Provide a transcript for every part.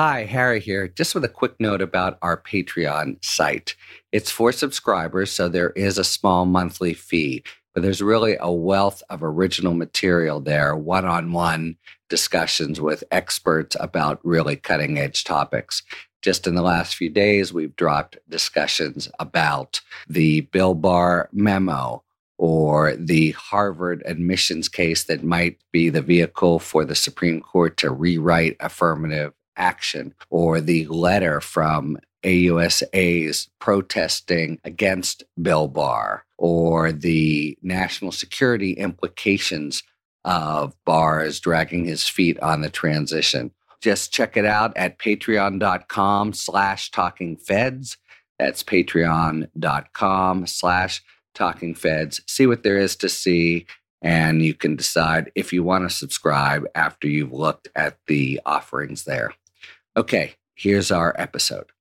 Hi, Harry here. Just with a quick note about our Patreon site. It's for subscribers, so there is a small monthly fee, but there's really a wealth of original material there, one on one discussions with experts about really cutting edge topics. Just in the last few days, we've dropped discussions about the Bill Barr memo or the Harvard admissions case that might be the vehicle for the Supreme Court to rewrite affirmative action or the letter from AUSAs protesting against Bill Barr or the national security implications of Barr's dragging his feet on the transition. Just check it out at patreon.com slash talking feds. That's patreon.com slash talking feds. See what there is to see and you can decide if you want to subscribe after you've looked at the offerings there. Okay, here's our episode.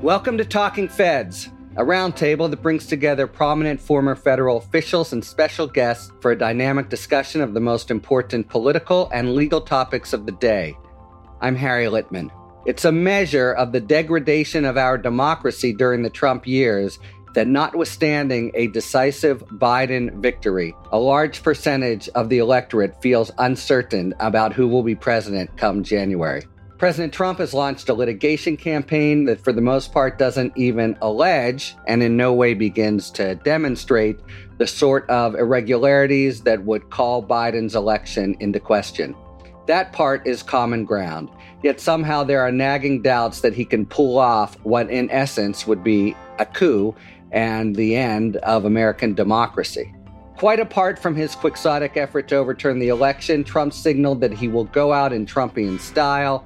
Welcome to Talking Feds, a roundtable that brings together prominent former federal officials and special guests for a dynamic discussion of the most important political and legal topics of the day. I'm Harry Litman. It's a measure of the degradation of our democracy during the Trump years that notwithstanding a decisive Biden victory, a large percentage of the electorate feels uncertain about who will be president come January. President Trump has launched a litigation campaign that, for the most part, doesn't even allege and in no way begins to demonstrate the sort of irregularities that would call Biden's election into question. That part is common ground. Yet somehow there are nagging doubts that he can pull off what, in essence, would be a coup and the end of American democracy. Quite apart from his quixotic effort to overturn the election, Trump signaled that he will go out in Trumpian style,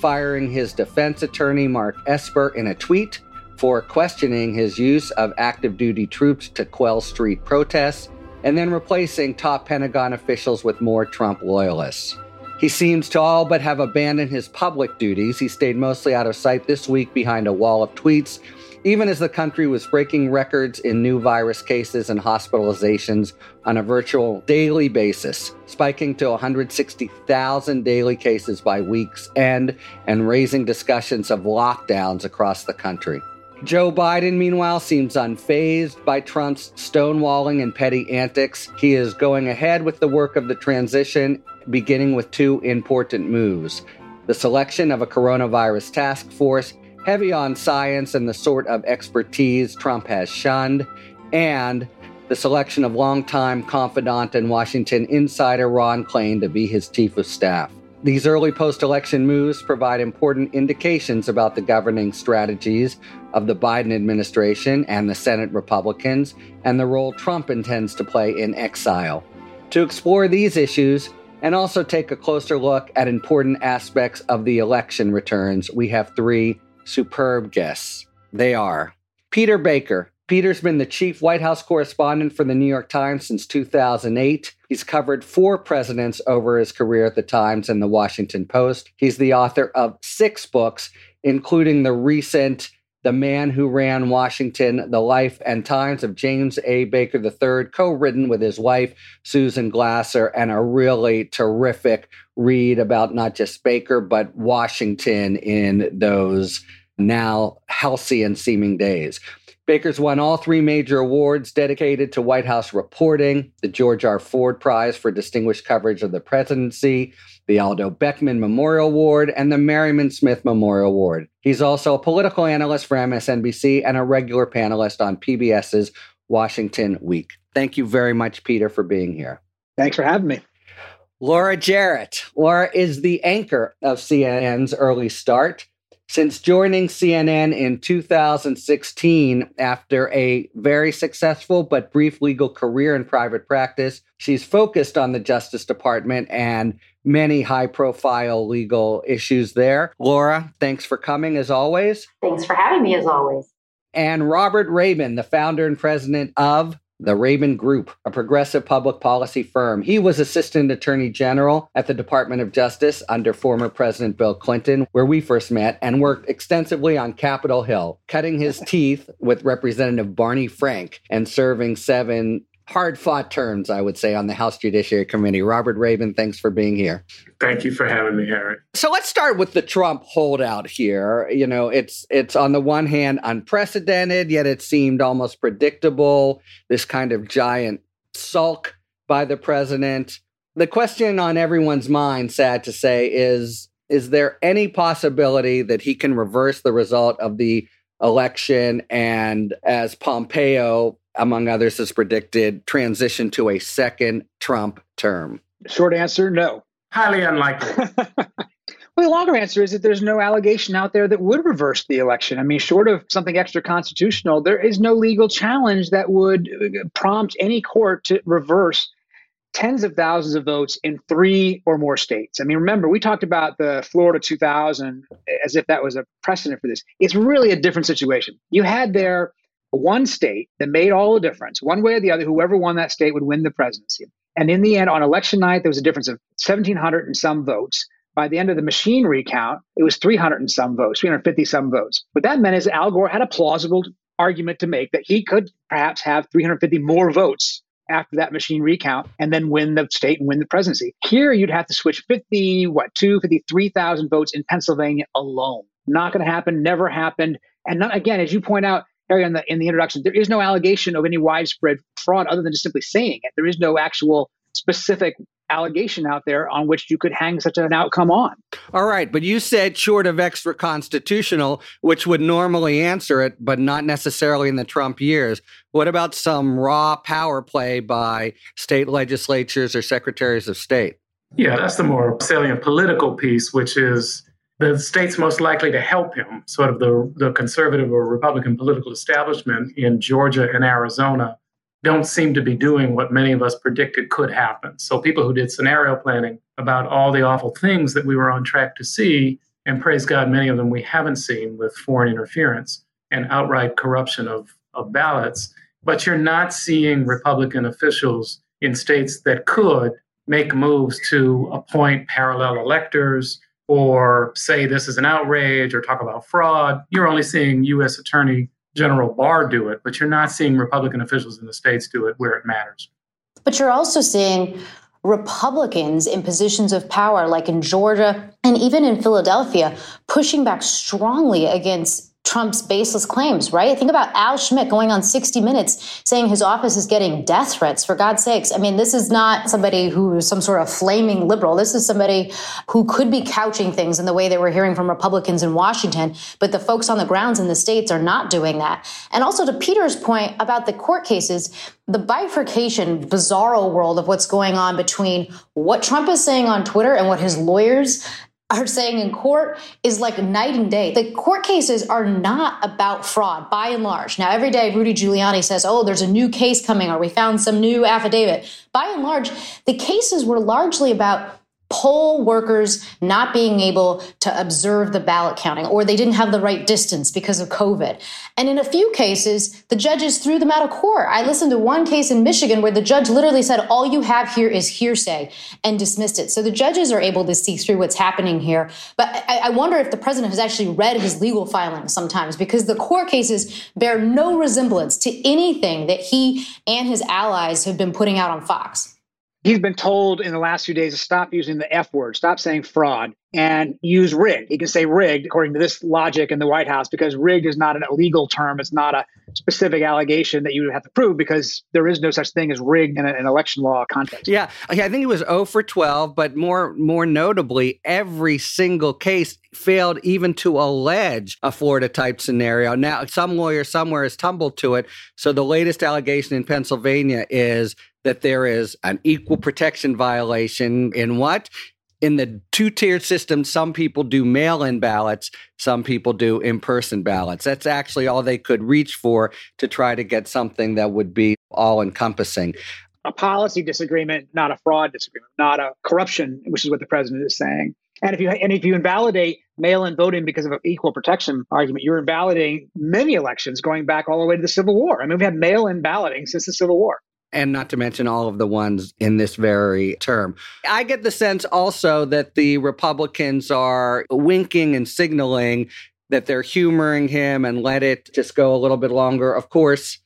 firing his defense attorney, Mark Esper, in a tweet for questioning his use of active duty troops to quell street protests, and then replacing top Pentagon officials with more Trump loyalists. He seems to all but have abandoned his public duties. He stayed mostly out of sight this week behind a wall of tweets even as the country was breaking records in new virus cases and hospitalizations on a virtual daily basis, spiking to 160,000 daily cases by week's end and raising discussions of lockdowns across the country. Joe Biden, meanwhile, seems unfazed by Trump's stonewalling and petty antics. He is going ahead with the work of the transition, beginning with two important moves the selection of a coronavirus task force heavy on science and the sort of expertise Trump has shunned, and the selection of longtime confidant and Washington insider Ron Klain to be his chief of staff. These early post election moves provide important indications about the governing strategies of the Biden administration and the Senate Republicans and the role Trump intends to play in exile. To explore these issues and also take a closer look at important aspects of the election returns, we have three superb guests. They are Peter Baker. Peter's been the chief White House correspondent for the New York Times since 2008. He's covered four presidents over his career at the Times and the Washington Post. He's the author of six books, including the recent The Man Who Ran Washington, The Life and Times of James A. Baker III, co written with his wife, Susan Glasser, and a really terrific read about not just Baker, but Washington in those now halcyon seeming days. Baker's won all three major awards dedicated to White House reporting the Gerald R. Ford Prize for Distinguished Coverage of the Presidency, the Aldo Beckman Memorial Award, and the Merriman Smith Memorial Award. He's also a political analyst for MSNBC and a regular panelist on PBS's Washington Week. Thank you very much, Peter, for being here. Thanks for having me. Laura Jarrett. Laura is the anchor of CNN's early start. Since joining CNN in 2016 after a very successful but brief legal career in private practice, she's focused on the Justice Department and many high profile legal issues there. Laura, thanks for coming as always. Thanks for having me as always. And Robert Raben, the founder and president of the Raben Group, a progressive public policy firm. He was Assistant Attorney General at the Department of Justice under former President Bill Clinton, where we first met, and worked extensively on Capitol Hill, cutting his teeth with Representative Barney Frank and serving seven hard fought terms, I would say, on the House Judiciary Committee. Robert Raben, thanks for being here. Thank you for having me, Harry. So let's start with the Trump holdout here. You know, it's it's on the one hand unprecedented, yet it seemed almost predictable. This kind of giant sulk by the president. The question on everyone's mind, sad to say, is is there any possibility that he can reverse the result of the election and as Pompeo among others, has predicted transition to a second Trump term? Short answer no. Highly unlikely. well, the longer answer is that there's no allegation out there that would reverse the election. I mean, short of something extra constitutional, there is no legal challenge that would uh, prompt any court to reverse tens of thousands of votes in three or more states. I mean, remember, we talked about the Florida 2000 as if that was a precedent for this. It's really a different situation. You had there one state that made all the difference, one way or the other, whoever won that state would win the presidency. And in the end, on election night, there was a difference of 1,700 and some votes. By the end of the machine recount, it was 300 and some votes, 350 some votes. What that meant is Al Gore had a plausible argument to make that he could perhaps have 350 more votes after that machine recount and then win the state and win the presidency. Here, you'd have to switch 50, what, two, 53,000 votes in Pennsylvania alone. Not going to happen, never happened. And not, again, as you point out, Harry, in the, in the introduction, there is no allegation of any widespread fraud other than just simply saying it. There is no actual specific allegation out there on which you could hang such an outcome on. All right, but you said short of extra constitutional, which would normally answer it, but not necessarily in the Trump years. What about some raw power play by state legislatures or secretaries of state? Yeah, that's the more salient political piece, which is the states most likely to help him, sort of the, the conservative or Republican political establishment in Georgia and Arizona, don't seem to be doing what many of us predicted could happen. So, people who did scenario planning about all the awful things that we were on track to see, and praise God, many of them we haven't seen with foreign interference and outright corruption of, of ballots. But you're not seeing Republican officials in states that could make moves to appoint parallel electors or say this is an outrage or talk about fraud. You're only seeing U.S. Attorney General Barr do it, but you're not seeing Republican officials in the states do it where it matters. But you're also seeing Republicans in positions of power, like in Georgia and even in Philadelphia, pushing back strongly against Trump's baseless claims, right? Think about Al Schmidt going on 60 Minutes saying his office is getting death threats, for God's sakes. I mean, this is not somebody who is some sort of flaming liberal. This is somebody who could be couching things in the way that we're hearing from Republicans in Washington, but the folks on the grounds in the states are not doing that. And also to Peter's point about the court cases, the bifurcation, bizarro world of what's going on between what Trump is saying on Twitter and what his lawyers are saying in court is like night and day. The court cases are not about fraud by and large. Now, every day Rudy Giuliani says, oh, there's a new case coming or we found some new affidavit. By and large, the cases were largely about poll workers not being able to observe the ballot counting or they didn't have the right distance because of COVID. And in a few cases, the judges threw them out of court. I listened to one case in Michigan where the judge literally said, all you have here is hearsay and dismissed it. So the judges are able to see through what's happening here. But I, wonder if the president has actually read his legal filings sometimes because the court cases bear no resemblance to anything that he and his allies have been putting out on Fox he's been told in the last few days to stop using the F word, stop saying fraud, and use rigged. He can say rigged according to this logic in the White House because rigged is not an illegal term. It's not a specific allegation that you would have to prove because there is no such thing as rigged in an election law context. Yeah, I think it was 0 for 12, but more more notably, every single case failed even to allege a Florida type scenario. Now, some lawyer somewhere has tumbled to it. So the latest allegation in Pennsylvania is that there is an equal protection violation in what? In the two tiered system, some people do mail in ballots, some people do in person ballots. That's actually all they could reach for to try to get something that would be all encompassing. A policy disagreement, not a fraud disagreement, not a corruption, which is what the president is saying. And if you and if you invalidate mail-in voting because of an equal protection argument, you're invalidating many elections going back all the way to the Civil War. I mean, we've had mail-in balloting since the Civil War and not to mention all of the ones in this very term. I get the sense also that the Republicans are winking and signaling that they're humoring him and let it just go a little bit longer. Of course,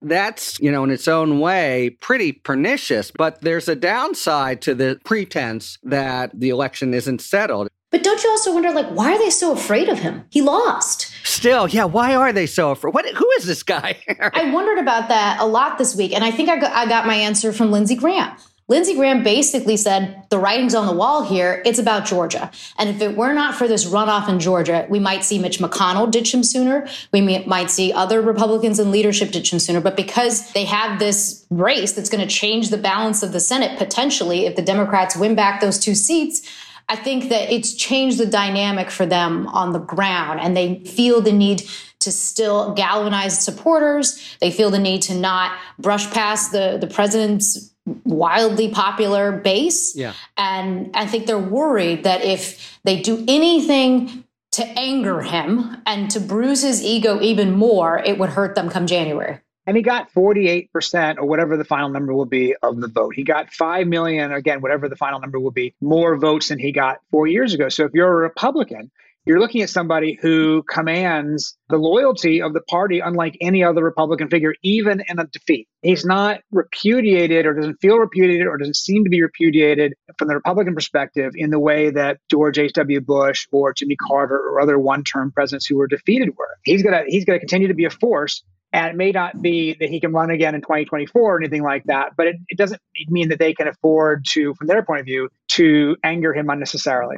That's, you know, in its own way, pretty pernicious. But there's a downside to the pretense that the election isn't settled. But don't you also wonder, like, why are they so afraid of him? He lost. Still, yeah, why are they so afraid? What, who is this guy? I wondered about that a lot this week, and I think I got, I got my answer from Lindsey Graham. Lindsey Graham basically said the writing's on the wall here. It's about Georgia. And if it were not for this runoff in Georgia, we might see Mitch McConnell ditch him sooner. We may, might see other Republicans in leadership ditch him sooner. But because they have this race that's going to change the balance of the Senate potentially, if the Democrats win back those two seats, I think that it's changed the dynamic for them on the ground. And they feel the need to still galvanize supporters. They feel the need to not brush past the, the president's wildly popular base. Yeah. And I think they're worried that if they do anything to anger him and to bruise his ego even more, it would hurt them come January. And he got 48% or whatever the final number will be of the vote. He got 5 million, again, whatever the final number will be, more votes than he got four years ago. So if you're a Republican, you're looking at somebody who commands the loyalty of the party unlike any other Republican figure, even in a defeat. He's not repudiated or doesn't feel repudiated or doesn't seem to be repudiated from the Republican perspective in the way that George H.W. Bush or Jimmy Carter or other one term presidents who were defeated were. He's gonna he's gonna continue to be a force. And it may not be that he can run again in 2024 or anything like that, but it, it doesn't mean that they can afford to, from their point of view, to anger him unnecessarily.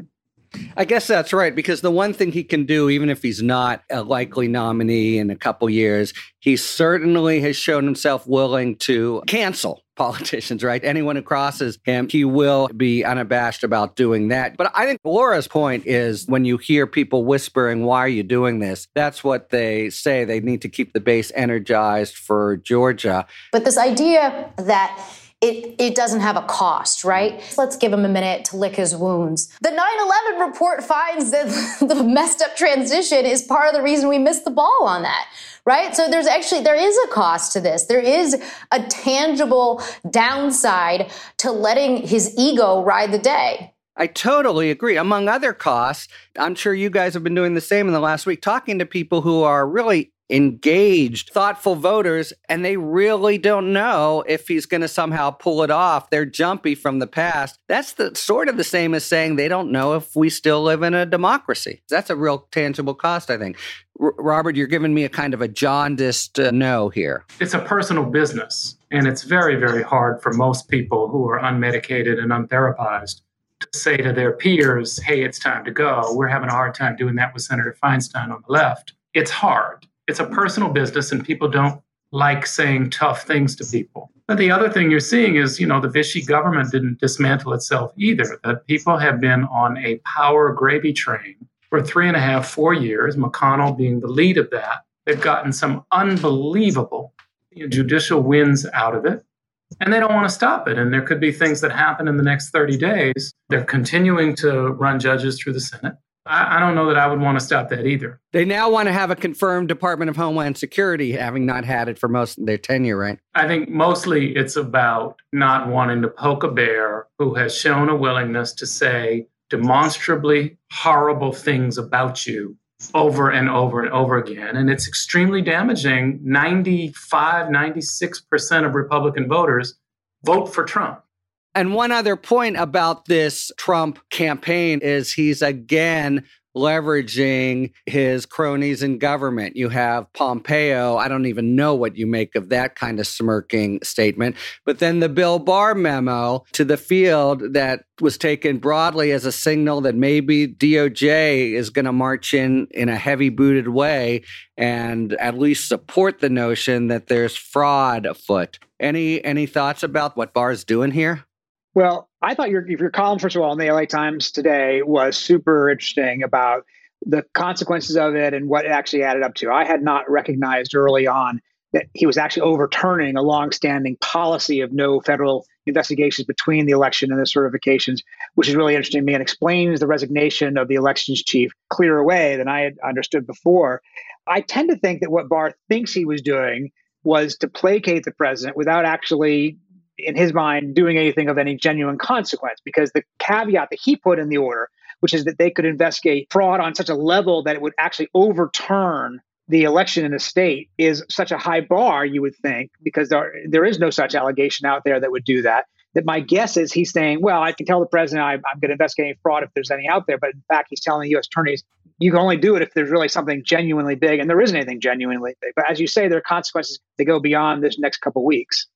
I guess that's right because the one thing he can do, even if he's not a likely nominee in a couple years, he certainly has shown himself willing to cancel politicians, right? Anyone who crosses him, he will be unabashed about doing that. But I think Laura's point is when you hear people whispering, why are you doing this? That's what they say. They need to keep the base energized for Georgia. But this idea that it, it doesn't have a cost, right? Let's give him a minute to lick his wounds. The 9 11 report finds that the messed up transition is part of the reason we missed the ball on that right so there's actually there is a cost to this there is a tangible downside to letting his ego ride the day I totally agree. Among other costs, I'm sure you guys have been doing the same in the last week, talking to people who are really engaged, thoughtful voters, and they really don't know if he's going to somehow pull it off. They're jumpy from the past. That's the sort of the same as saying they don't know if we still live in a democracy. That's a real tangible cost, I think. R- Robert, you're giving me a kind of a jaundiced uh, no here. It's a personal business, and it's very, very hard for most people who are unmedicated and untherapized to say to their peers, hey, it's time to go. We're having a hard time doing that with Senator Feinstein on the left. It's hard it's a personal business and people don't like saying tough things to people. But the other thing you're seeing is, you know, the Vichy government didn't dismantle itself either. That people have been on a power gravy train for three and a half, four years, McConnell being the lead of that. They've gotten some unbelievable judicial wins out of it. And they don't want to stop it. And there could be things that happen in the next 30 days. They're continuing to run judges through the Senate. I, I don't know that I would want to stop that either. They now want to have a confirmed Department of Homeland Security, having not had it for most of their tenure, right? I think mostly it's about not wanting to poke a bear who has shown a willingness to say demonstrably horrible things about you over and over and over again. And it's extremely damaging. 95, 96% of Republican voters vote for Trump. And one other point about this Trump campaign is he's again leveraging his cronies in government. You have Pompeo. I don't even know what you make of that kind of smirking statement. But then the Bill Barr memo to the field that was taken broadly as a signal that maybe DOJ is going to march in in a heavy booted way and at least support the notion that there's fraud afoot. Any any thoughts about what Barr's doing here? Well, I thought your your column, first of all, in the LA Times today was super interesting about the consequences of it and what it actually added up to. I had not recognized early on that he was actually overturning a longstanding policy of no federal investigations between the election and the certifications, which is really interesting to me and explains the resignation of the elections chief clearer way than I had understood before. I tend to think that what Barr thinks he was doing was to placate the president without actually in his mind, doing anything of any genuine consequence because the caveat that he put in the order, which is that they could investigate fraud on such a level that it would actually overturn the election in a state is such a high bar, you would think, because there, there is no such allegation out there that would do that. That my guess is he's saying, well, I can tell the president I, I'm going to investigate any fraud if there's any out there. But in fact, he's telling the U.S. attorneys, you can only do it if there's really something genuinely big. And there isn't anything genuinely big. But as you say, there are consequences that go beyond this next couple weeks.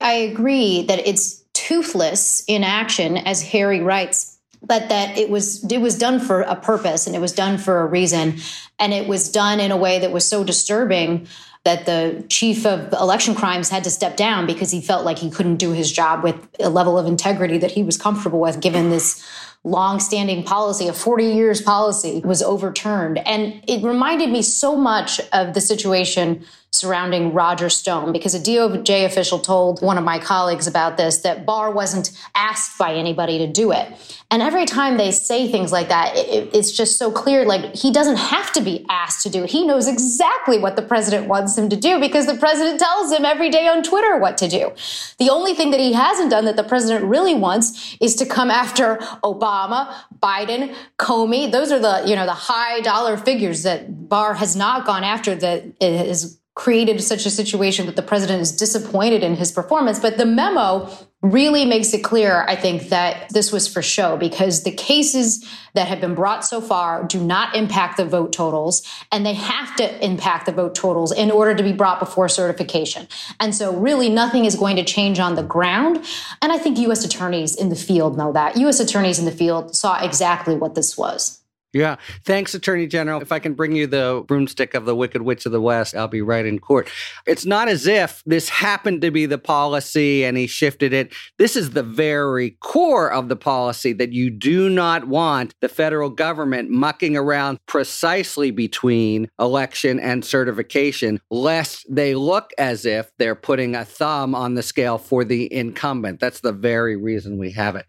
I agree that it's toothless in action, as Harry writes but that it was it was done for a purpose and it was done for a reason. And it was done in a way that was so disturbing that the chief of election crimes had to step down because he felt like he couldn't do his job with a level of integrity that he was comfortable with given this long-standing policy a 40 years policy was overturned. And it reminded me so much of the situation surrounding Roger Stone because a DOJ official told one of my colleagues about this that Barr wasn't asked by anybody to do it. And every time they say things like that, it, it's just so clear like he doesn't have to be asked to do it. He knows exactly what the president wants him to do because the president tells him every day on Twitter what to do. The only thing that he hasn't done that the president really wants is to come after Obama, Biden, Comey. Those are the, you know, the high dollar figures that Barr has not gone after that is created such a situation that the president is disappointed in his performance. But the memo really makes it clear, I think, that this was for show because the cases that have been brought so far do not impact the vote totals, and they have to impact the vote totals in order to be brought before certification. And so, really, nothing is going to change on the ground. And I think U.S. attorneys in the field know that. U.S. attorneys in the field saw exactly what this was. Yeah. Thanks, Attorney General. If I can bring you the broomstick of the Wicked Witch of the West, I'll be right in court. It's not as if this happened to be the policy and he shifted it. This is the very core of the policy that you do not want the federal government mucking around precisely between election and certification, lest they look as if they're putting a thumb on the scale for the incumbent. That's the very reason we have it.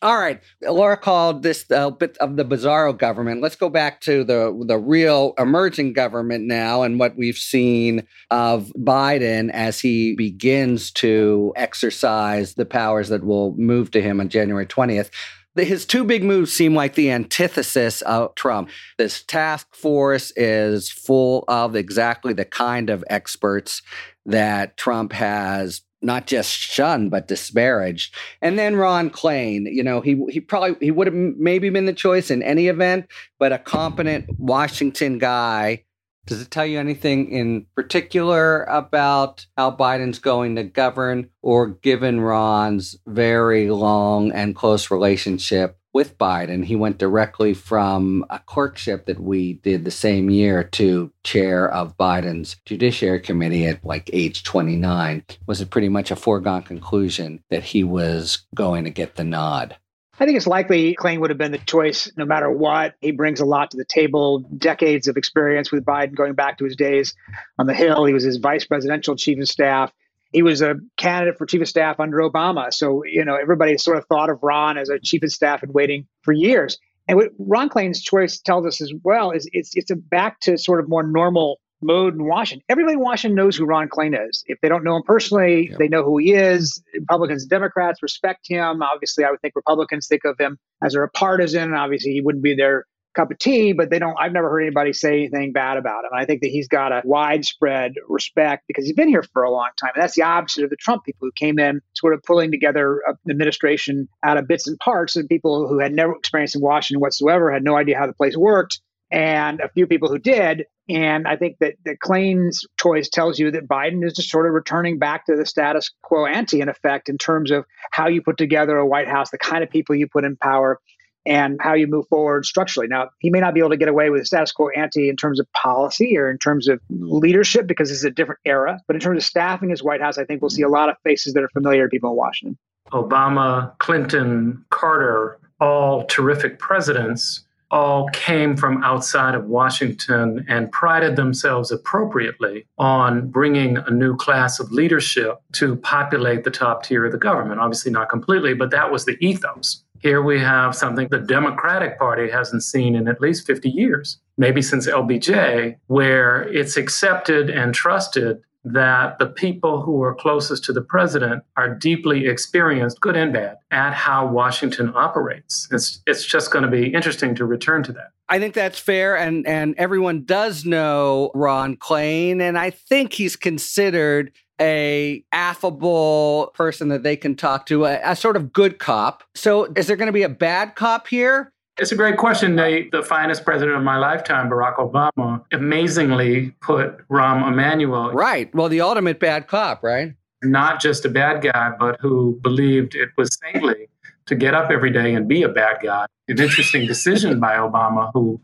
All right, Laura called this a uh, bit of the bizarro government. Let's go back to the the real emerging government now, and what we've seen of Biden as he begins to exercise the powers that will move to him on January twentieth. His two big moves seem like the antithesis of Trump. This task force is full of exactly the kind of experts that Trump has not just shunned but disparaged. And then Ron Klain, you know, he he probably he would have maybe been the choice in any event, but a competent Washington guy. Does it tell you anything in particular about how Biden's going to govern, or given Ron's very long and close relationship with Biden. He went directly from a clerkship that we did the same year to chair of Biden's Judiciary Committee at like age 29. Was it pretty much a foregone conclusion that he was going to get the nod? I think it's likely Klain would have been the choice no matter what. He brings a lot to the table, decades of experience with Biden going back to his days on the Hill. He was his vice presidential chief of staff. He was a candidate for chief of staff under Obama. So, you know, everybody sort of thought of Ron as a chief of staff and waiting for years. And what Ron Klain's choice tells us as well is it's it's a back to sort of more normal mode in Washington. Everybody in Washington knows who Ron Klain is. If they don't know him personally, yep. they know who he is. Republicans and Democrats respect him. Obviously, I would think Republicans think of him as a partisan. Obviously, he wouldn't be their cup of tea, but they don't. I've never heard anybody say anything bad about him. I think that he's got a widespread respect because he's been here for a long time, and that's the opposite of the Trump people who came in sort of pulling together an administration out of bits and parts, and people who had never experienced in Washington whatsoever had no idea how the place worked, and a few people who did. And I think that, that Klain's choice tells you that Biden is just sort of returning back to the status quo ante, in effect, in terms of how you put together a White House, the kind of people you put in power, and how you move forward structurally. Now, he may not be able to get away with status quo ante in terms of policy or in terms of leadership because this is a different era. But in terms of staffing his White House, I think we'll see a lot of faces that are familiar to people in Washington. Obama, Clinton, Carter, all terrific presidents, all came from outside of Washington and prided themselves appropriately on bringing a new class of leadership to populate the top tier of the government. Obviously, not completely, but that was the ethos. Here we have something the Democratic Party hasn't seen in at least 50 years, maybe since LBJ, where it's accepted and trusted that the people who are closest to the president are deeply experienced, good and bad, at how Washington operates. It's, it's just going to be interesting to return to that. I think that's fair, and and everyone does know Ron Klain, and I think he's considered a affable person that they can talk to, a, a sort of good cop. So, is there going to be a bad cop here? It's a great question, Nate. The finest president of my lifetime, Barack Obama, amazingly put Rahm Emanuel. Right. Well, the ultimate bad cop, right? Not just a bad guy, but who believed it was saintly to get up every day and be a bad guy. An interesting decision by Obama, who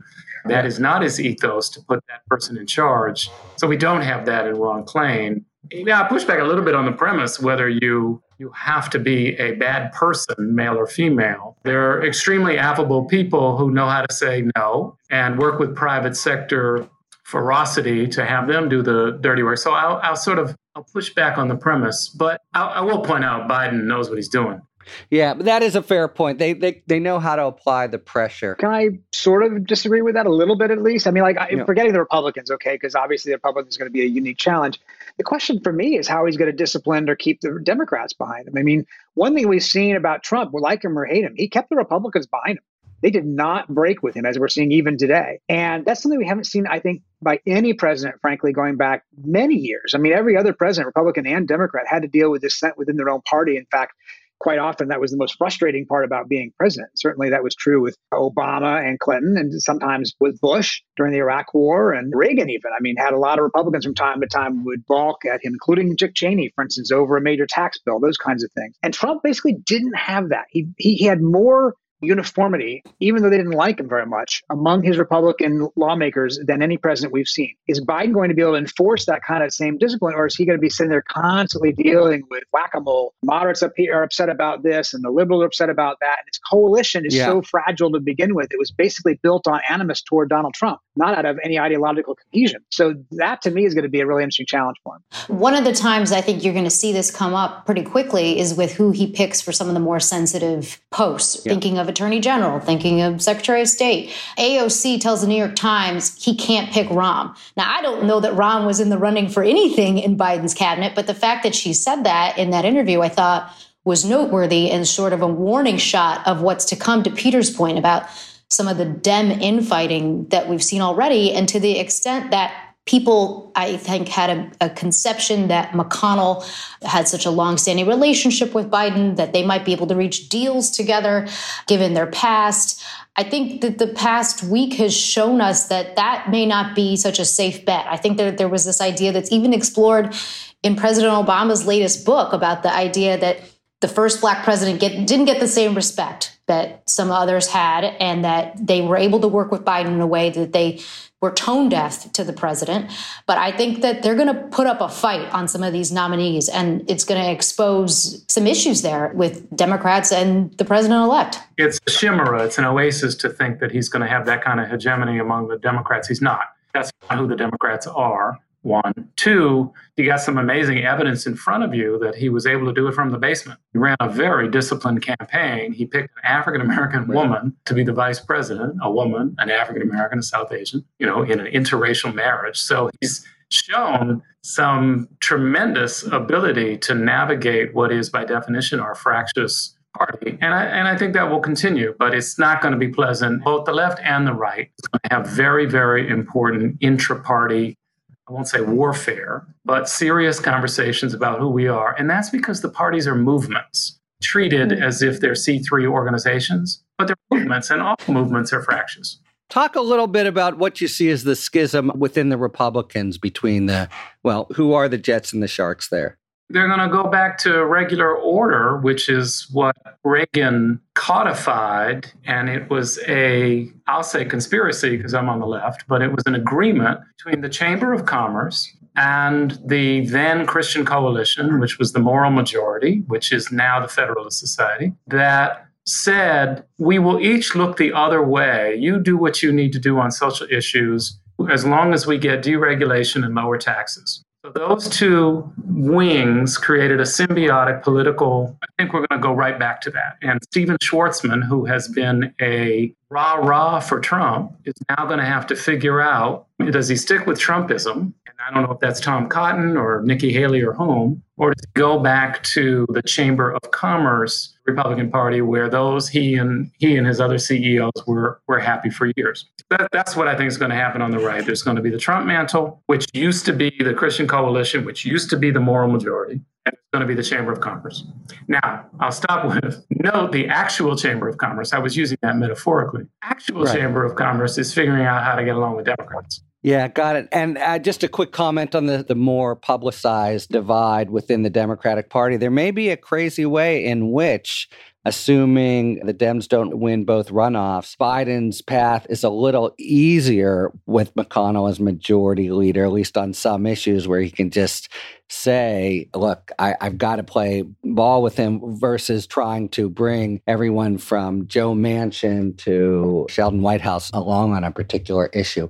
that is not his ethos to put that person in charge. So we don't have that in Ron Klain. Yeah, I push back a little bit on the premise whether you you have to be a bad person, male or female. They're extremely affable people who know how to say no and work with private sector ferocity to have them do the dirty work. So I'll, I'll sort of I'll push back on the premise, but I'll, I will point out Biden knows what he's doing. Yeah, but that is a fair point. They they they know how to apply the pressure. Can I sort of disagree with that a little bit at least? I mean, like yeah. forgetting the Republicans, okay, because obviously the Republicans are going to be a unique challenge. The question for me is how he's going to discipline or keep the Democrats behind him. I mean, one thing we've seen about Trump, we like him or hate him, he kept the Republicans behind him. They did not break with him, as we're seeing even today. And that's something we haven't seen, I think, by any president, frankly, going back many years. I mean, every other president, Republican and Democrat, had to deal with dissent within their own party. In fact, quite often that was the most frustrating part about being president. Certainly that was true with Obama and Clinton and sometimes with Bush during the Iraq war and Reagan even. I mean, had a lot of Republicans from time to time would balk at him, including Dick Cheney, for instance, over a major tax bill, those kinds of things. And Trump basically didn't have that. He, he, he had more uniformity, even though they didn't like him very much, among his Republican lawmakers than any president we've seen. Is Biden going to be able to enforce that kind of same discipline, or is he going to be sitting there constantly dealing with whack a mole? Moderates up here are upset about this, and the liberals are upset about that. And his coalition is yeah. so fragile to begin with. It was basically built on animus toward Donald Trump, not out of any ideological cohesion. So that to me is going to be a really interesting challenge for him. One of the times I think you're going to see this come up pretty quickly is with who he picks for some of the more sensitive posts. Yeah. Thinking of attorney general, thinking of secretary of state. AOC tells the New York Times he can't pick Rahm. Now, I don't know that Rahm was in the running for anything in Biden's cabinet, but the fact that she said that in that interview, I thought was noteworthy and sort of a warning shot of what's to come to Peter's point about some of the Dem infighting that we've seen already. And to the extent that people, I think, had a, a, conception that McConnell had such a long-standing relationship with Biden that they might be able to reach deals together, given their past. I think that the past week has shown us that that may not be such a safe bet. I think that there was this idea that's even explored in President Obama's latest book about the idea that the first black president get, didn't get the same respect that some others had, and that they were able to work with Biden in a way that they were tone deaf to the president. But I think that they're going to put up a fight on some of these nominees, and it's going to expose some issues there with Democrats and the president elect. It's a chimera, it's an oasis to think that he's going to have that kind of hegemony among the Democrats. He's not. That's not who the Democrats are one. Two, you got some amazing evidence in front of you that he was able to do it from the basement. He ran a very disciplined campaign. He picked an African American woman to be the vice president, a woman, an African American, a South Asian, you know, in an interracial marriage. So he's shown some tremendous ability to navigate what is, by definition, our fractious party. And I, and I think that will continue, but it's not going to be pleasant. Both the left and the right is going to have very, very important intra party I won't say warfare, but serious conversations about who we are. And that's because the parties are movements treated hmm. as if they're C3 organizations, but they're movements, and all movements are fractious. Talk a little bit about what you see as the schism within the Republicans between the, well, who are the Jets and the Sharks there? They're going to go back to regular order, which is what Reagan codified. And it was a, I'll say conspiracy because I'm on the left, but it was an agreement between the Chamber of Commerce and the then Christian Coalition, which was the moral majority, which is now the Federalist Society, that said, we will each look the other way. You do what you need to do on social issues as long as we get deregulation and lower taxes. So those two wings created a symbiotic political. I think we're going to go right back to that. And Stephen Schwarzman, who has been a rah rah for Trump, is now going to have to figure out does he stick with Trumpism And I don't know if that's Tom Cotton or Nikki Haley or whom, or does he go back to the Chamber of Commerce Republican Party, where those he and he and his other CEOs were were happy for years. That, that's what I think is going to happen on the right. There's going to be the Trump mantle, which used to be the Christian coalition, which used to be the moral majority, and it's going to be the Chamber of Commerce. Now, I'll stop with note the actual Chamber of Commerce. I was using that metaphorically. Actual right. Chamber of Commerce is figuring out how to get along with Democrats. Yeah, got it. And uh, just a quick comment on the, the more publicized divide within the Democratic Party. There may be a crazy way in which, assuming the Dems don't win both runoffs, Biden's path is a little easier with McConnell as majority leader, at least on some issues where he can just say, look, I, have got to play ball with him versus trying to bring everyone from Joe Manchin to Sheldon Whitehouse along on a particular issue.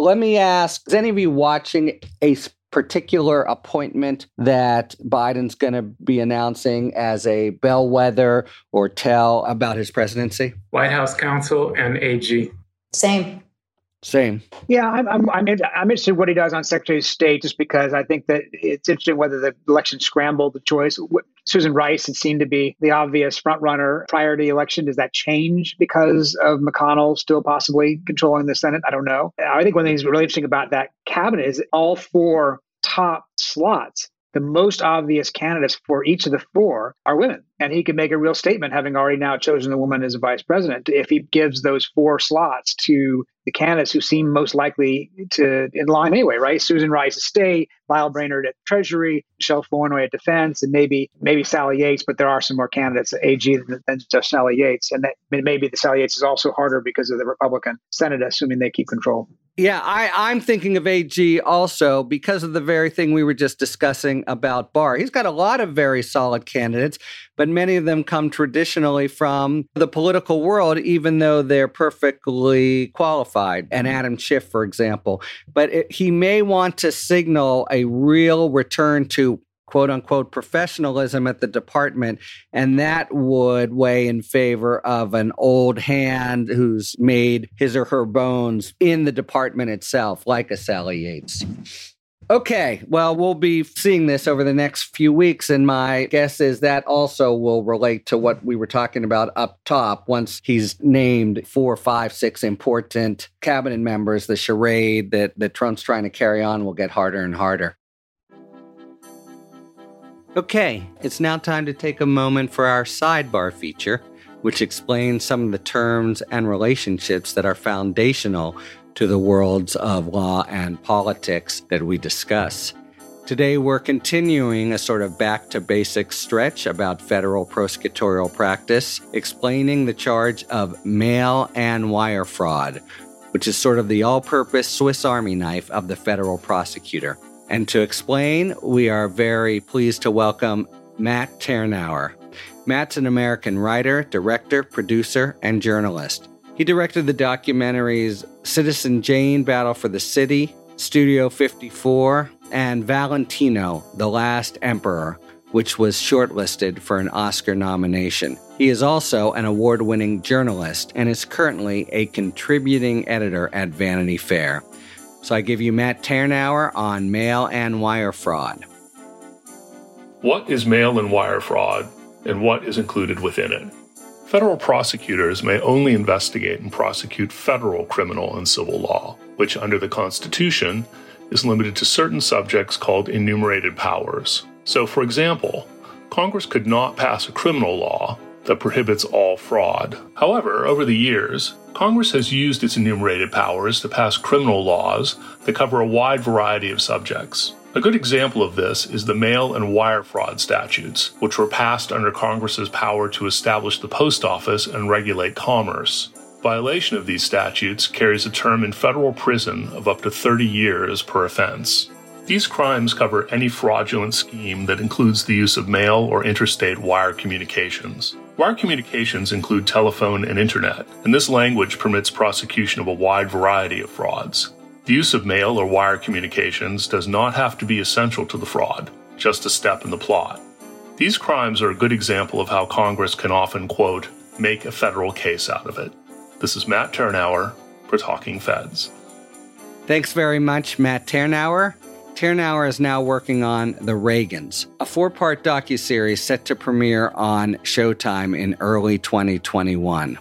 Let me ask is any of you watching a particular appointment that Biden's going to be announcing as a bellwether or tell about his presidency? White House counsel and AG. Same. Same. Yeah, I'm, I'm, I'm, I'm interested in what he does on Secretary of State, just because I think that it's interesting whether the election scrambled the choice. Susan Rice had seemed to be the obvious front runner prior to the election. Does that change because of McConnell still possibly controlling the Senate? I don't know. I think one thing that's really interesting about that cabinet is all four top slots the most obvious candidates for each of the four are women. And he could make a real statement, having already now chosen the woman as a vice president, if he gives those four slots to the candidates who seem most likely to in line anyway, right? Susan Rice at State, Lael Brainard at Treasury, Michelle Flournoy at Defense, and maybe maybe Sally Yates, but there are some more candidates at AG than, than just Sally Yates. And that, maybe the Sally Yates is also harder because of the Republican Senate, assuming they keep control. Yeah, I, I'm thinking of AG also because of the very thing we were just discussing about Barr. He's got a lot of very solid candidates, but many of them come traditionally from the political world, even though they're perfectly qualified. And mm-hmm. Adam Schiff, for example. But it, he may want to signal a real return to quote unquote professionalism at the department. And that would weigh in favor of an old hand who's made his or her bones in the department itself, like a Sally Yates. Okay, well, we'll be seeing this over the next few weeks, and my guess is that also will relate to what we were talking about up top. Once he's named four, five, six important cabinet members, the charade that, that Trump's trying to carry on will get harder and harder. Okay, it's now time to take a moment for our sidebar feature, which explains some of the terms and relationships that are foundational to the worlds of law and politics that we discuss. Today, we're continuing a sort of back to basics stretch about federal prosecutorial practice, explaining the charge of mail and wire fraud, which is sort of the all purpose Swiss Army knife of the federal prosecutor. And to explain, we are very pleased to welcome Matt Tyrnauer. Matt's an American writer, director, producer, and journalist. He directed the documentaries Citizen Jane Battle for the City, Studio 54, and Valentino, The Last Emperor, which was shortlisted for an Oscar nomination. He is also an award winning journalist and is currently a contributing editor at Vanity Fair. So I give you Matt Tyrnauer on mail and wire fraud. What is mail and wire fraud, and what is included within it? Federal prosecutors may only investigate and prosecute federal criminal and civil law, which under the Constitution is limited to certain subjects called enumerated powers. So, for example, Congress could not pass a criminal law that prohibits all fraud. However, over the years, Congress has used its enumerated powers to pass criminal laws that cover a wide variety of subjects. A good example of this is the mail and wire fraud statutes, which were passed under Congress's power to establish the post office and regulate commerce. Violation of these statutes carries a term in federal prison of up to 30 years per offense. These crimes cover any fraudulent scheme that includes the use of mail or interstate wire communications. Wire communications include telephone and internet, and this language permits prosecution of a wide variety of frauds. The use of mail or wire communications does not have to be essential to the fraud, just a step in the plot. These crimes are a good example of how Congress can often, quote, make a federal case out of it. This is Matt Tyrnauer for Talking Feds. Thanks very much, Matt Tyrnauer. Tyrnauer is now working on The Reagans, a four-part docuseries set to premiere on Showtime in early 2021.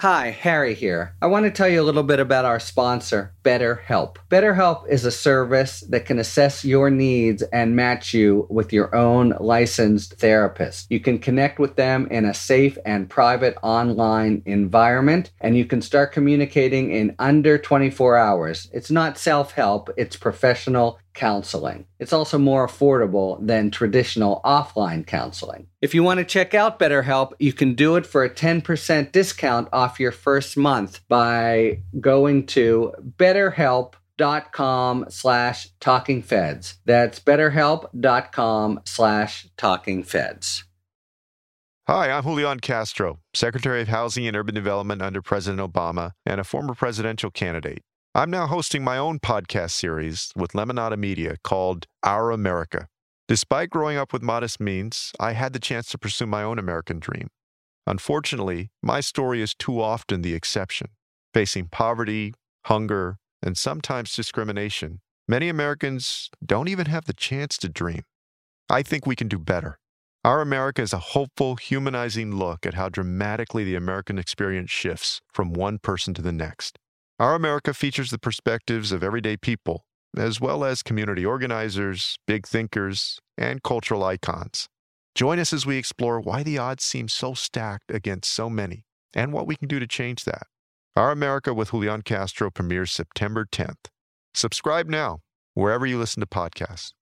Hi, Harry here. I want to tell you a little bit about our sponsor, BetterHelp. BetterHelp is a service that can assess your needs and match you with your own licensed therapist. You can connect with them in a safe and private online environment, and you can start communicating in under 24 hours. It's not self help, it's professional counseling. It's also more affordable than traditional offline counseling. If you want to check out BetterHelp, you can do it for a 10% discount off your first month by going to betterhelp.com slash talkingfeds. That's betterhelp.com slash talkingfeds. Hi, I'm Julian Castro, Secretary of Housing and Urban Development under President Obama and a former presidential candidate. I'm now hosting my own podcast series with Lemonada Media called Our America. Despite growing up with modest means, I had the chance to pursue my own American dream. Unfortunately, my story is too often the exception. Facing poverty, hunger, and sometimes discrimination, many Americans don't even have the chance to dream. I think we can do better. Our America is a hopeful, humanizing look at how dramatically the American experience shifts from one person to the next. Our America features the perspectives of everyday people, as well as community organizers, big thinkers, and cultural icons. Join us as we explore why the odds seem so stacked against so many and what we can do to change that. Our America with Julian Castro premieres September 10th. Subscribe now, wherever you listen to podcasts.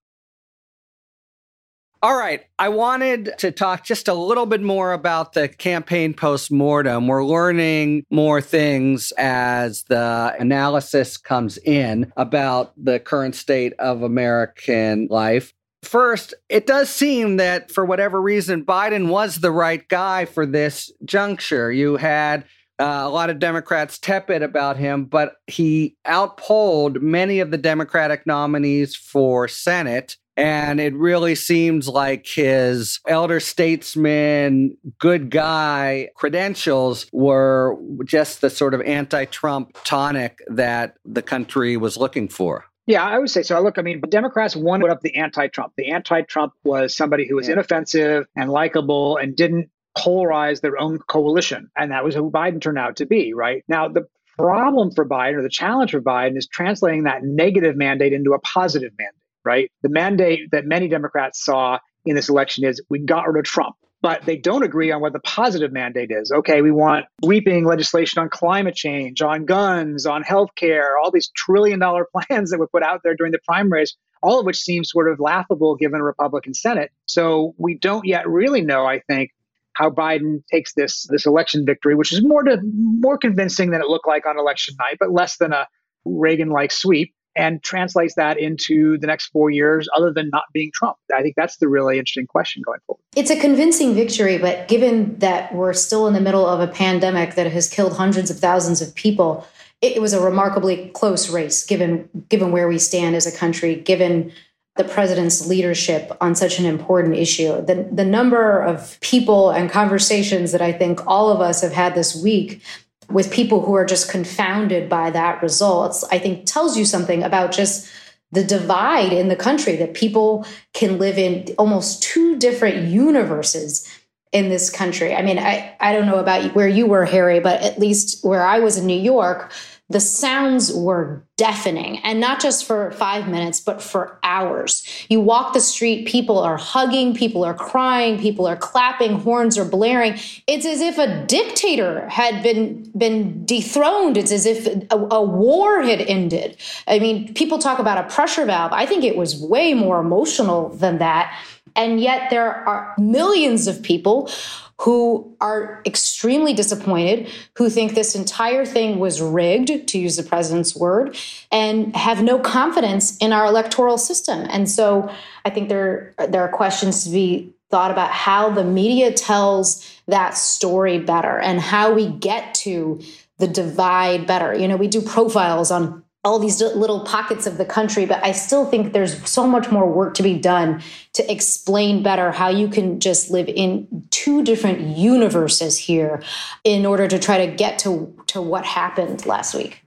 All right. I wanted to talk just a little bit more about the campaign post mortem. We're learning more things as the analysis comes in about the current state of American life. First, it does seem that for whatever reason, Biden was the right guy for this juncture. You had uh, a lot of Democrats tepid about him, but he outpolled many of the Democratic nominees for Senate. And it really seems like his elder statesman, good guy credentials were just the sort of anti Trump tonic that the country was looking for. Yeah, I would say so. Look, I mean, Democrats won up the anti-Trump. The anti-Trump was somebody who was yeah. inoffensive and likable and didn't polarize their own coalition, and that was who Biden turned out to be. Right now, the problem for Biden or the challenge for Biden is translating that negative mandate into a positive mandate right? The mandate that many Democrats saw in this election is we got rid of Trump. But they don't agree on what the positive mandate is. Okay, we want sweeping legislation on climate change, on guns, on healthcare, all these trillion dollar plans that were put out there during the primaries, all of which seems sort of laughable given a Republican Senate. So we don't yet really know, I think, how Biden takes this this election victory, which is more to more convincing than it looked like on election night, but less than a Reagan-like sweep and translates that into the next four years other than not being Trump? I think that's the really interesting question going forward. It's a convincing victory, but given that we're still in the middle of a pandemic that has killed hundreds of thousands of people, it was a remarkably close race given given where we stand as a country, given the president's leadership on such an important issue. The, the number of people and conversations that I think all of us have had this week with people who are just confounded by that results, I think tells you something about just the divide in the country that people can live in almost two different universes in this country. I mean, I, I don't know about where you were, Harry, but at least where I was in New York, the sounds were deafening and not just for five minutes, but for hours. You walk the street, people are hugging, people are crying, people are clapping, horns are blaring. It's as if a dictator had been, been dethroned. It's as if a, a war had ended. I mean, people talk about a pressure valve. I think it was way more emotional than that. And yet there are millions of people who are extremely disappointed, who think this entire thing was rigged, to use the president's word, and have no confidence in our electoral system. And so I think there, there are questions to be thought about how the media tells that story better and how we get to the divide better. You know, we do profiles on all these little pockets of the country, but I still think there's so much more work to be done to explain better how you can just live in two different universes here in order to try to get to, to what happened last week.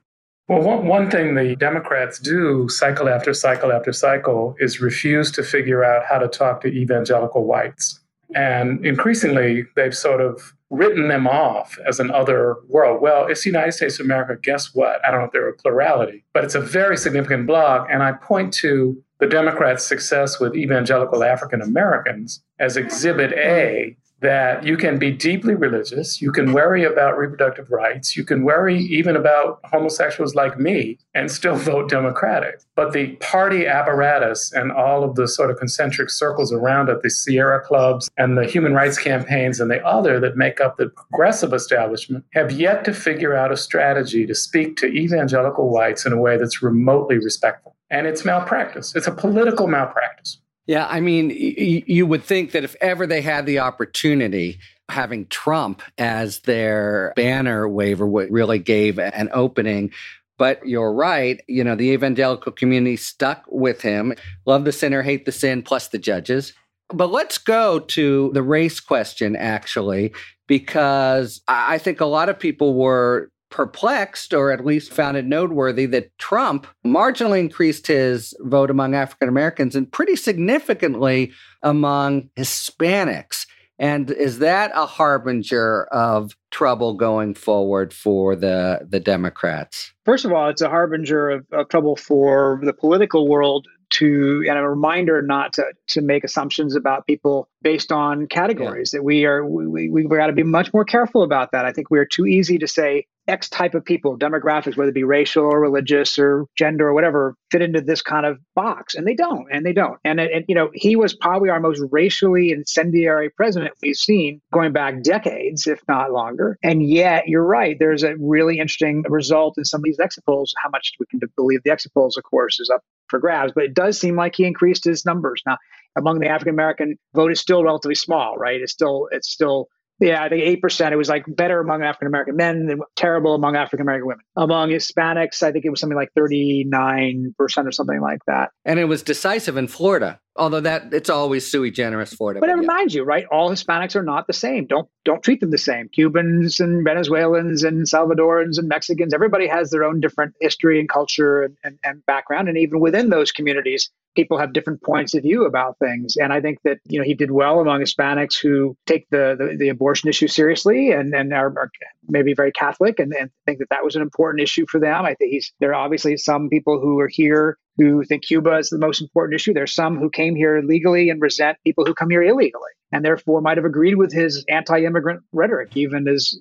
Well, one, one thing the Democrats do cycle after cycle after cycle is refuse to figure out how to talk to evangelical whites. And increasingly, they've sort of written them off as an other world. Well, it's the United States of America. Guess what? I don't know if they're a plurality, but it's a very significant bloc. And I point to the Democrats' success with evangelical African Americans as exhibit A that you can be deeply religious, you can worry about reproductive rights, you can worry even about homosexuals like me and still vote Democratic. But the party apparatus and all of the sort of concentric circles around it, the Sierra clubs and the human rights campaigns and the other that make up the progressive establishment, have yet to figure out a strategy to speak to evangelical whites in a way that's remotely respectful. And it's malpractice, it's a political malpractice. Yeah, I mean, y- you would think that if ever they had the opportunity, having Trump as their banner waver really gave an opening. But you're right. You know, the evangelical community stuck with him. Love the sinner, hate the sin, plus the judges. But let's go to the race question, actually, because I think a lot of people were perplexed or at least found it noteworthy that Trump marginally increased his vote among African Americans and pretty significantly among Hispanics. And is that a harbinger of trouble going forward for the, the Democrats? First of all, it's a harbinger of, of trouble for the political world to and a reminder not to to make assumptions about people based on categories yeah. that we are we, we, have got to be much more careful about that i think we're too easy to say X type of people, demographics, whether it be racial or religious or gender or whatever, fit into this kind of box. And they don't, and they don't. And, and you know, he was probably our most racially incendiary president we've seen going back decades, if not longer. And yet, you're right, there's a really interesting result in some of these exit polls. How much we can believe the exit polls, of course, is up for grabs, but it does seem like he increased his numbers. Now, among the African American vote is still relatively small, right? It's still, it's still yeah, I think eight percent. It was like better among African American men and terrible among African American women. Among Hispanics, I think it was something like thirty nine percent or something like that. And it was decisive in Florida. Although that it's always sui generis Florida. But, but it yeah. reminds you, right? All Hispanics are not the same. Don't don't treat them the same. Cubans and Venezuelans and Salvadorans and Mexicans, everybody has their own different history and culture and, and, and background. And even within those communities, people have different points of view about things. And I think that, you know, he did well among Hispanics who take the, the, the abortion issue seriously and, and are, are maybe very Catholic and, and think that that was an important issue for them. I think he's, there are obviously some people who are here who think Cuba is the most important issue. There's some who came here legally and resent people who come here illegally and therefore might have agreed with his anti-immigrant rhetoric, even as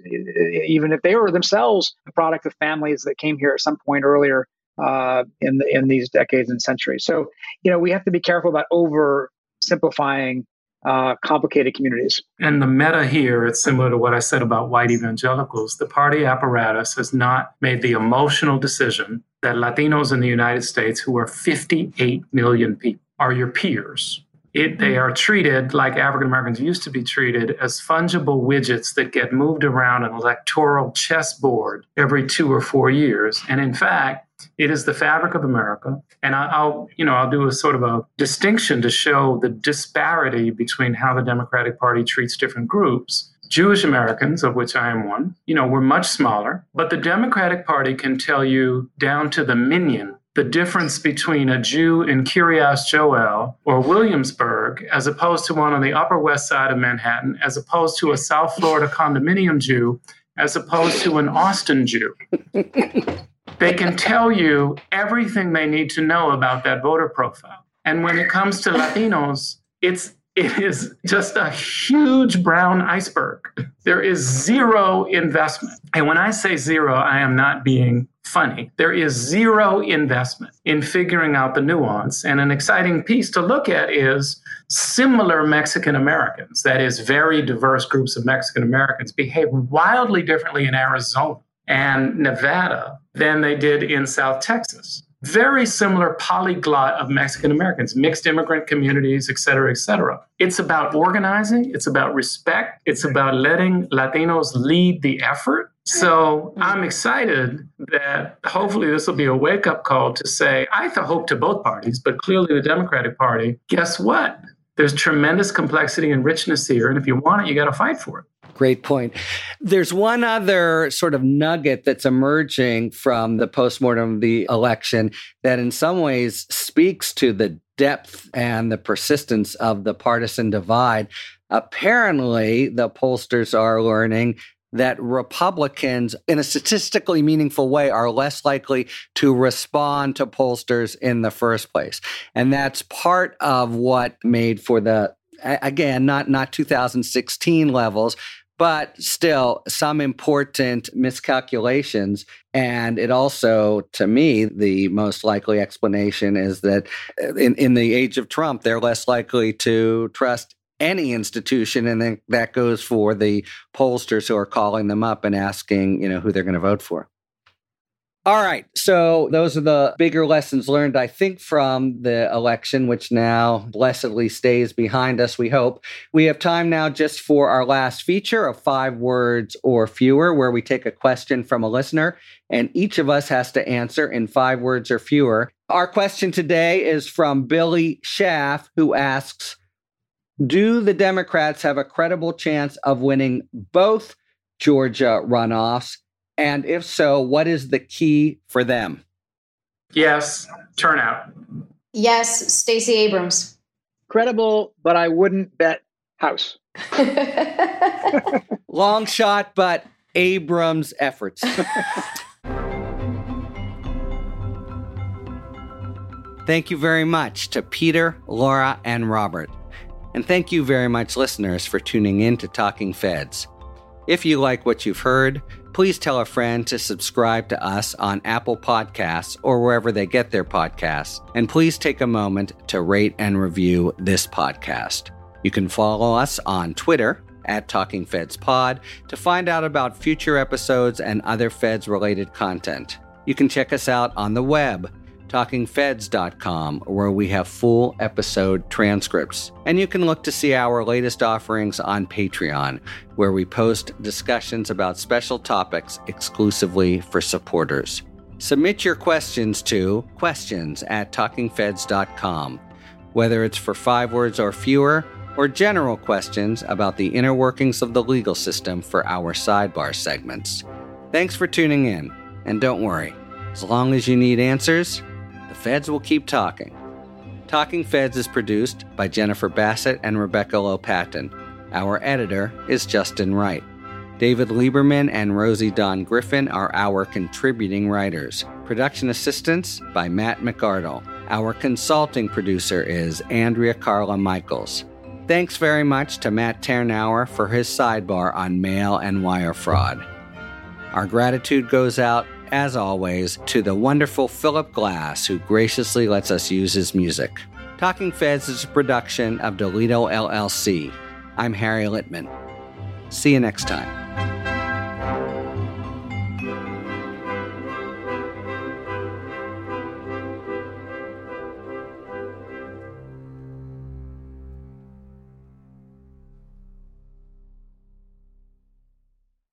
even if they were themselves a product of families that came here at some point earlier uh, in the, in these decades and centuries. So, you know, we have to be careful about oversimplifying uh, complicated communities. And the meta here, it's similar to what I said about white evangelicals. The party apparatus has not made the emotional decision that Latinos in the United States, who are 58 million people, are your peers. It, they are treated like African Americans used to be treated as fungible widgets that get moved around an electoral chessboard every two or four years. And in fact, it is the fabric of America. And I'll, you know, I'll do a sort of a distinction to show the disparity between how the Democratic Party treats different groups. Jewish Americans, of which I am one, you know, we're much smaller, but the Democratic Party can tell you down to the minyan the difference between a Jew in Kiryas Joel or Williamsburg, as opposed to one on the Upper West Side of Manhattan, as opposed to a South Florida condominium Jew, as opposed to an Austin Jew. they can tell you everything they need to know about that voter profile. And when it comes to Latinos, it's it is just a huge brown iceberg. There is zero investment. And when I say zero, I am not being funny. There is zero investment in figuring out the nuance. And an exciting piece to look at is similar Mexican Americans, that is, very diverse groups of Mexican Americans, behave wildly differently in Arizona and Nevada than they did in South Texas very similar polyglot of Mexican Americans, mixed immigrant communities, et cetera, et cetera. It's about organizing, it's about respect, it's about letting Latinos lead the effort. So I'm excited that hopefully this will be a wake up call to say, I hope to both parties, but clearly the Democratic Party, guess what? There's tremendous complexity and richness here. And if you want it, you got to fight for it. Great point. There's one other sort of nugget that's emerging from the postmortem of the election that, in some ways, speaks to the depth and the persistence of the partisan divide. Apparently, the pollsters are learning that Republicans, in a statistically meaningful way, are less likely to respond to pollsters in the first place. And that's part of what made for the again not not 2016 levels but still some important miscalculations. And it also, to me, the most likely explanation is that uh, in, in the age of Trump, they're less likely to trust any institution. And then that goes for the pollsters who are calling them up and asking, you know, who they're going to vote for. All right. So those are the bigger lessons learned, I think, from the election, which now blessedly stays behind us, we hope. We have time now just for our last feature of five words or fewer, where we take a question from a listener and each of us has to answer in five words or fewer. Our question today is from Billy Schaff, who asks Do the Democrats have a credible chance of winning both Georgia runoffs? And if so, what is the key for them? Yes, turnout. Yes, Stacey Abrams. Credible, but I wouldn't bet house. Long shot, but Abrams' efforts. thank you very much to Peter, Laura, and Robert. And thank you very much, listeners, for tuning in to Talking Feds. If you like what you've heard, please tell a friend to subscribe to us on Apple Podcasts or wherever they get their podcasts. And please take a moment to rate and review this podcast. You can follow us on Twitter at Talking Feds Pod to find out about future episodes and other Feds related content. You can check us out on the web talkingfeds.com, where we have full episode transcripts. And you can look to see our latest offerings on Patreon, where we post discussions about special topics exclusively for supporters. Submit your questions to questions at talkingfeds.com, whether it's for five words or fewer, or general questions about the inner workings of the legal system for our sidebar segments. Thanks for tuning in, and don't worry, as long as you need answers, The feds will keep talking. Talking Feds is produced by Jennifer Bassett and Rebecca Lopatin. Our editor is Justin Wright. David Lieberman and Rosie Don Griffin are our contributing writers. Production assistance by Matt McArdle. Our consulting producer is Andrea Carla Michaels. Thanks very much to Matt Ternauer for his sidebar on mail and wire fraud. Our gratitude goes out as always, to the wonderful Philip Glass, who graciously lets us use his music. Talking Feds is a production of Delito LLC. I'm Harry Litman. See you next time.